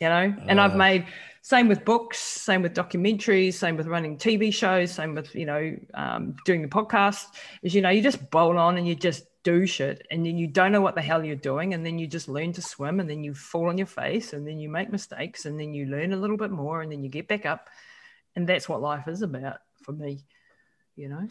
you know? And uh. i've made same with books, same with documentaries, same with running TV shows, same with you know um, doing the podcast. Is you know you just bowl on and you just do shit, and then you don't know what the hell you're doing, and then you just learn to swim, and then you fall on your face, and then you make mistakes, and then you learn a little bit more, and then you get back up, and that's what life is about for me, you know.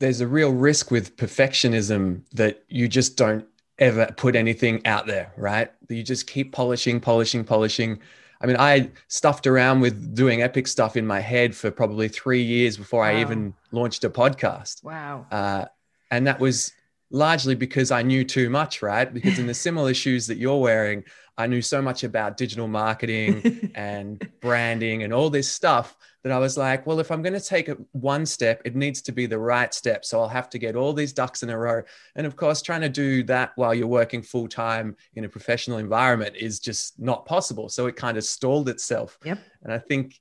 There's a real risk with perfectionism that you just don't ever put anything out there, right? You just keep polishing, polishing, polishing. I mean, I stuffed around with doing epic stuff in my head for probably three years before wow. I even launched a podcast. Wow. Uh, and that was largely because I knew too much, right? Because in the similar shoes that you're wearing, I knew so much about digital marketing and branding and all this stuff that I was like, well, if I'm going to take one step, it needs to be the right step. So I'll have to get all these ducks in a row. And of course, trying to do that while you're working full time in a professional environment is just not possible. So it kind of stalled itself. Yep. And I think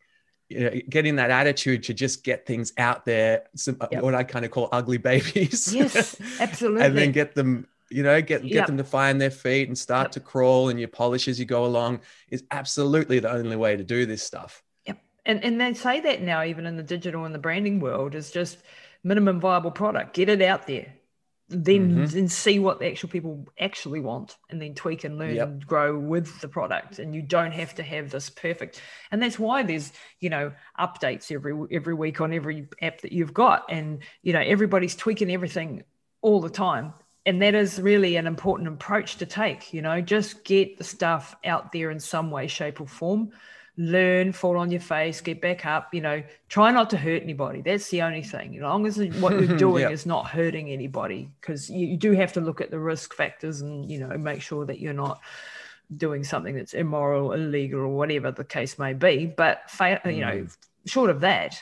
you know, getting that attitude to just get things out there, some, yep. what I kind of call ugly babies. Yes, absolutely. and then get them you know get get yep. them to find their feet and start yep. to crawl and you polish as you go along is absolutely the only way to do this stuff Yep. and and they say that now even in the digital and the branding world is just minimum viable product get it out there then mm-hmm. then see what the actual people actually want and then tweak and learn yep. and grow with the product and you don't have to have this perfect and that's why there's you know updates every every week on every app that you've got and you know everybody's tweaking everything all the time and that is really an important approach to take you know just get the stuff out there in some way shape or form learn, fall on your face, get back up. You know, try not to hurt anybody. That's the only thing. As long as what you're doing yep. is not hurting anybody, because you, you, do have to look at the risk factors and you know make sure that you're not doing something that's immoral, illegal, or whatever the case may be. But fa- mm. you know, mm. short of that,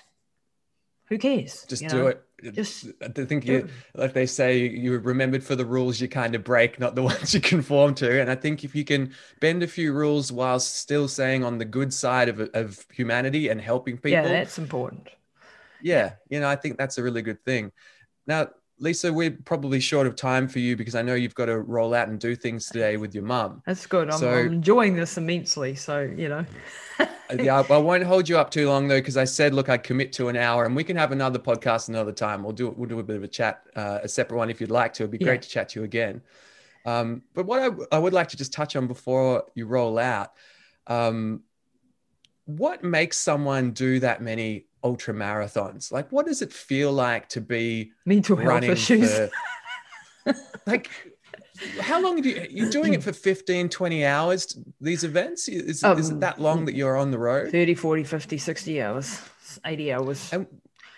who cares? Just do know? it. Just I think you, like they say, you're remembered for the rules you kind of break, not the ones you conform to. And I think if you can bend a few rules while still staying on the good side of, of humanity and helping people, yeah, that's important. Yeah, you know, I think that's a really good thing. Now, Lisa, we're probably short of time for you because I know you've got to roll out and do things today with your mum. That's good. I'm, so, I'm enjoying this immensely. So, you know. yeah, I won't hold you up too long though, because I said, look, I'd commit to an hour, and we can have another podcast another time. We'll do we'll do a bit of a chat, uh, a separate one if you'd like to. It'd be great yeah. to chat to you again. Um, but what I, I, would like to just touch on before you roll out, um, what makes someone do that many ultra marathons? Like, what does it feel like to be mental health issues? For, like how long are you you're doing it for 15 20 hours these events is, um, is it that long that you're on the road 30 40 50 60 hours 80 hours and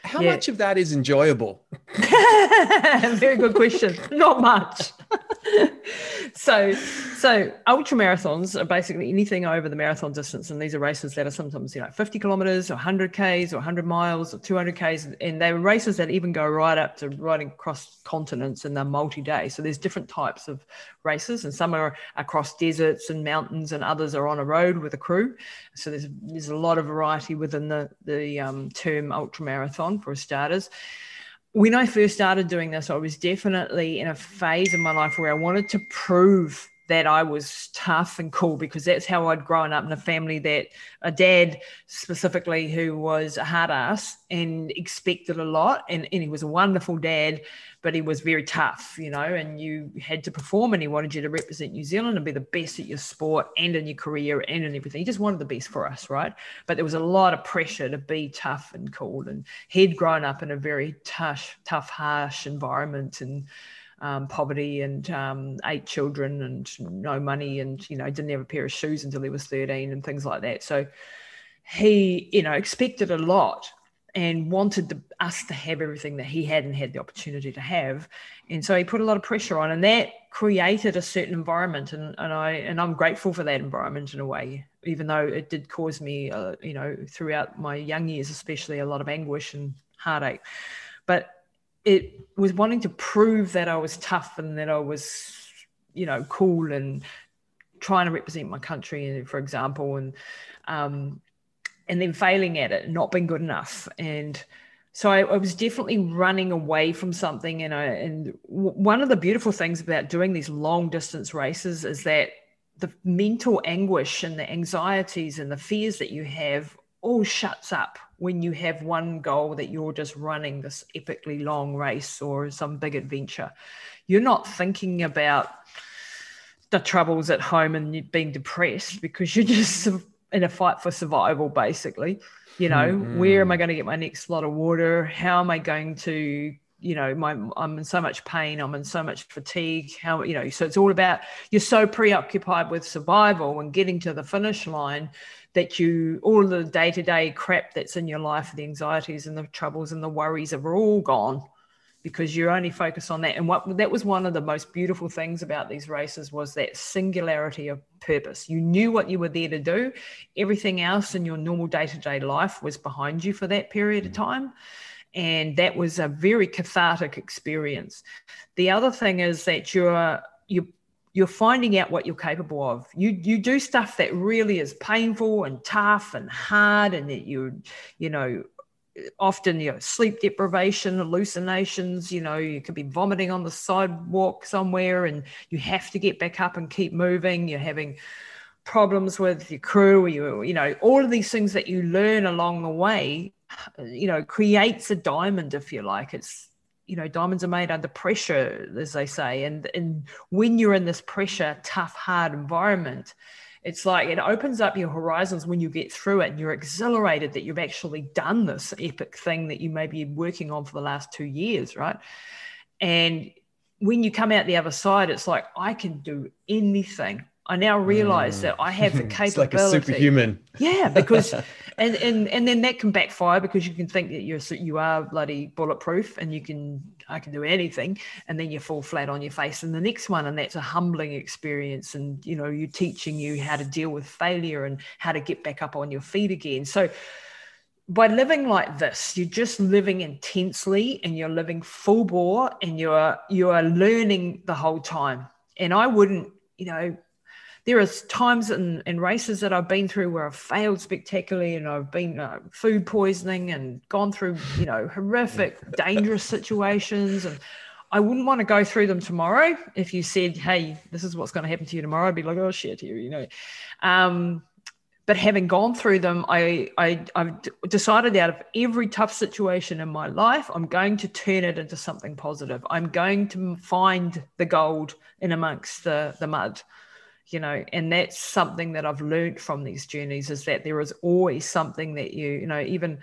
how yeah. much of that is enjoyable? Very good question. Not much. So so ultra marathons are basically anything over the marathon distance and these are races that are sometimes you know 50 kilometers or 100 ks or 100 miles or 200 ks and they're races that even go right up to riding across continents and they're multi-day. So there's different types of races and some are across deserts and mountains and others are on a road with a crew. So there's there's a lot of variety within the the um, term ultra marathon for starters. When I first started doing this, I was definitely in a phase of my life where I wanted to prove that I was tough and cool because that's how I'd grown up in a family that a dad specifically who was a hard ass and expected a lot. And, and he was a wonderful dad, but he was very tough, you know, and you had to perform and he wanted you to represent New Zealand and be the best at your sport and in your career and in everything. He just wanted the best for us, right? But there was a lot of pressure to be tough and cool. And he'd grown up in a very tough, tough, harsh environment and um, poverty and um, eight children and no money and you know didn't have a pair of shoes until he was 13 and things like that. So he you know expected a lot and wanted us to have everything that he hadn't had the opportunity to have. And so he put a lot of pressure on and that created a certain environment and, and i and i'm grateful for that environment in a way even though it did cause me uh, you know throughout my young years especially a lot of anguish and heartache. But it was wanting to prove that I was tough and that I was, you know, cool and trying to represent my country, for example, and um, and then failing at it, not being good enough, and so I, I, was definitely running away from something. And I and one of the beautiful things about doing these long distance races is that the mental anguish and the anxieties and the fears that you have all shuts up when you have one goal that you're just running this epically long race or some big adventure. You're not thinking about the troubles at home and being depressed because you're just in a fight for survival, basically. You know, mm-hmm. where am I going to get my next lot of water? How am I going to, you know my i'm in so much pain i'm in so much fatigue how you know so it's all about you're so preoccupied with survival and getting to the finish line that you all the day-to-day crap that's in your life the anxieties and the troubles and the worries are all gone because you're only focused on that. And what that was one of the most beautiful things about these races was that singularity of purpose. You knew what you were there to do. Everything else in your normal day-to-day life was behind you for that period of mm. time and that was a very cathartic experience the other thing is that you're you you're finding out what you're capable of. You you do stuff that really is painful and tough and hard, and that you you know often you know sleep deprivation, hallucinations. You know you could be vomiting on the sidewalk somewhere, and you have to get back up and keep moving. You're having problems with your crew, you you know all of these things that you learn along the way. You know creates a diamond, if you like. It's you know diamonds are made under pressure as they say. And and when you're in this pressure tough hard environment it's like it opens up your horizons when you get through it. And you're exhilarated that you've actually done this epic thing that you may be working on for the last two years right? And when you come out the other side it's like i can do anything I now realize mm. that I have the capability. it's like a superhuman. Yeah, because and and and then that can backfire because you can think that you're you are bloody bulletproof and you can I can do anything, and then you fall flat on your face in the next one, and that's a humbling experience. And you know, you're teaching you how to deal with failure and how to get back up on your feet again. So by living like this you're just living intensely and you're living full bore and you're you are learning the whole time and i wouldn't you know there are times in, in races that I've been through where I've failed spectacularly and I've been uh, food poisoning and gone through, you know, horrific, dangerous situations. And I wouldn't want to go through them tomorrow. If you said, hey, this is what's going to happen to you tomorrow, I'd be like, oh, shit, here, you know. Um, but having gone through them, I, I, I've decided out of every tough situation in my life, I'm going to turn it into something positive. I'm going to find the gold in amongst the, the mud you know and that's something that i've learned from these journeys is that there is always something that you you know even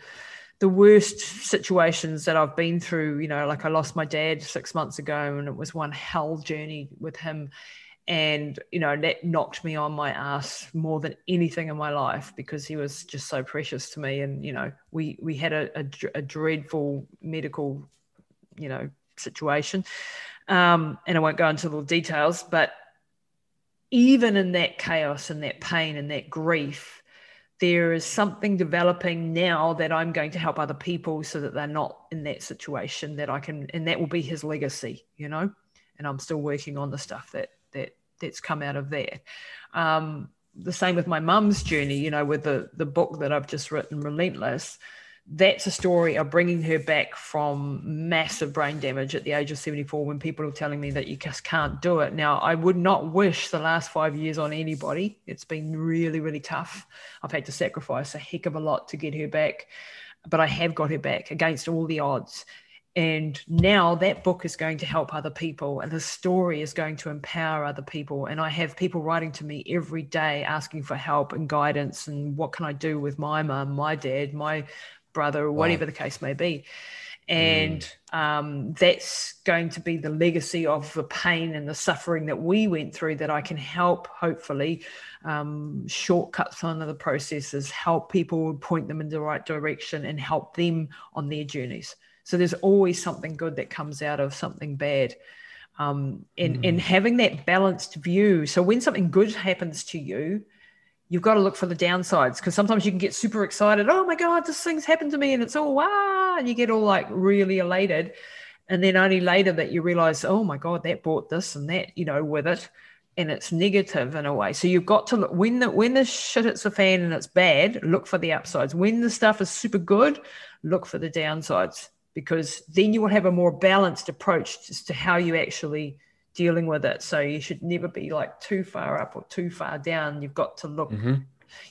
the worst situations that i've been through you know like i lost my dad six months ago and it was one hell journey with him. And you know that knocked me on my ass more than anything in my life because he was just so precious to me. And you know we we had a, a, a dreadful medical you know situation. Um, and i won't go into the details but even in that chaos and that pain and that grief, there is something developing now that I'm going to help other people so that they're not in that situation that I can, and that will be his legacy, you know. And I'm still working on the stuff that that that's come out of that. Um, the same with my mum's journey, you know, with the the book that I've just written, Relentless that's a story of bringing her back from massive brain damage at the age of 74 when people are telling me that you just can't do it. Now, I would not wish the last five years on anybody. It's been really, really tough. I've had to sacrifice a heck of a lot to get her back, but I have got her back against all the odds. And now that book is going to help other people, and the story is going to empower other people. And I have people writing to me every day asking for help and guidance and what can I do with my mum, my dad, my brother or whatever wow. the case may be and mm. um, that's going to be the legacy of the pain and the suffering that we went through that i can help hopefully um, shortcut some of the processes help people point them in the right direction and help them on their journeys so there's always something good that comes out of something bad um, and, mm. and having that balanced view so when something good happens to you you've got to look for the downsides because sometimes you can get super excited. Oh my God, this thing's happened to me. And it's all wow. And you get all like really elated. And then only later that you realize, oh my God, that brought this and that, you know, with it. And it's negative in a way. So you've got to look when the when the shit hits the fan and it's bad, look for the upsides. When the stuff is super good, look for the downsides because then you will have a more balanced approach as to how you actually dealing with it. So you should never be like too far up or too far down. You've got to look, mm-hmm.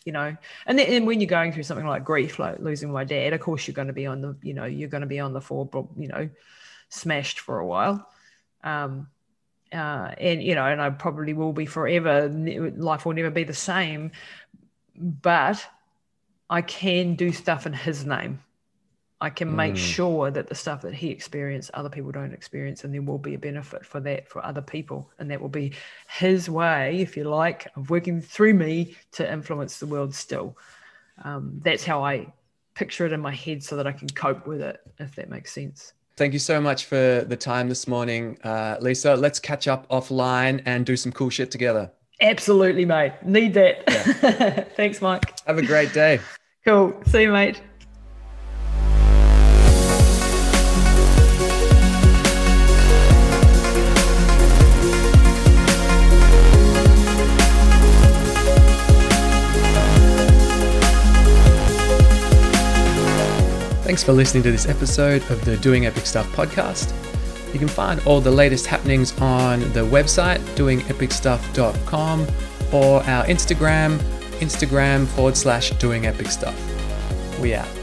you know, and then and when you're going through something like grief, like losing my dad, of course you're going to be on the, you know, you're going to be on the floor, you know, smashed for a while. Um, uh, and you know, and I probably will be forever. Life will never be the same, but I can do stuff in His name. I can make mm. sure that the stuff that he experienced, other people don't experience, and there will be a benefit for that for other people. And that will be his way, if you like, of working through me to influence the world still. Um, that's how I picture it in my head so that I can cope with it, if that makes sense. Thank you so much for the time this morning, uh, Lisa. Let's catch up offline and do some cool shit together. Absolutely, mate. Need that. Yeah. Thanks, Mike. Have a great day. cool. See you, mate. Thanks for listening to this episode of the Doing Epic Stuff podcast. You can find all the latest happenings on the website, doingepicstuff.com, or our Instagram, Instagram forward slash doing epic stuff. We out.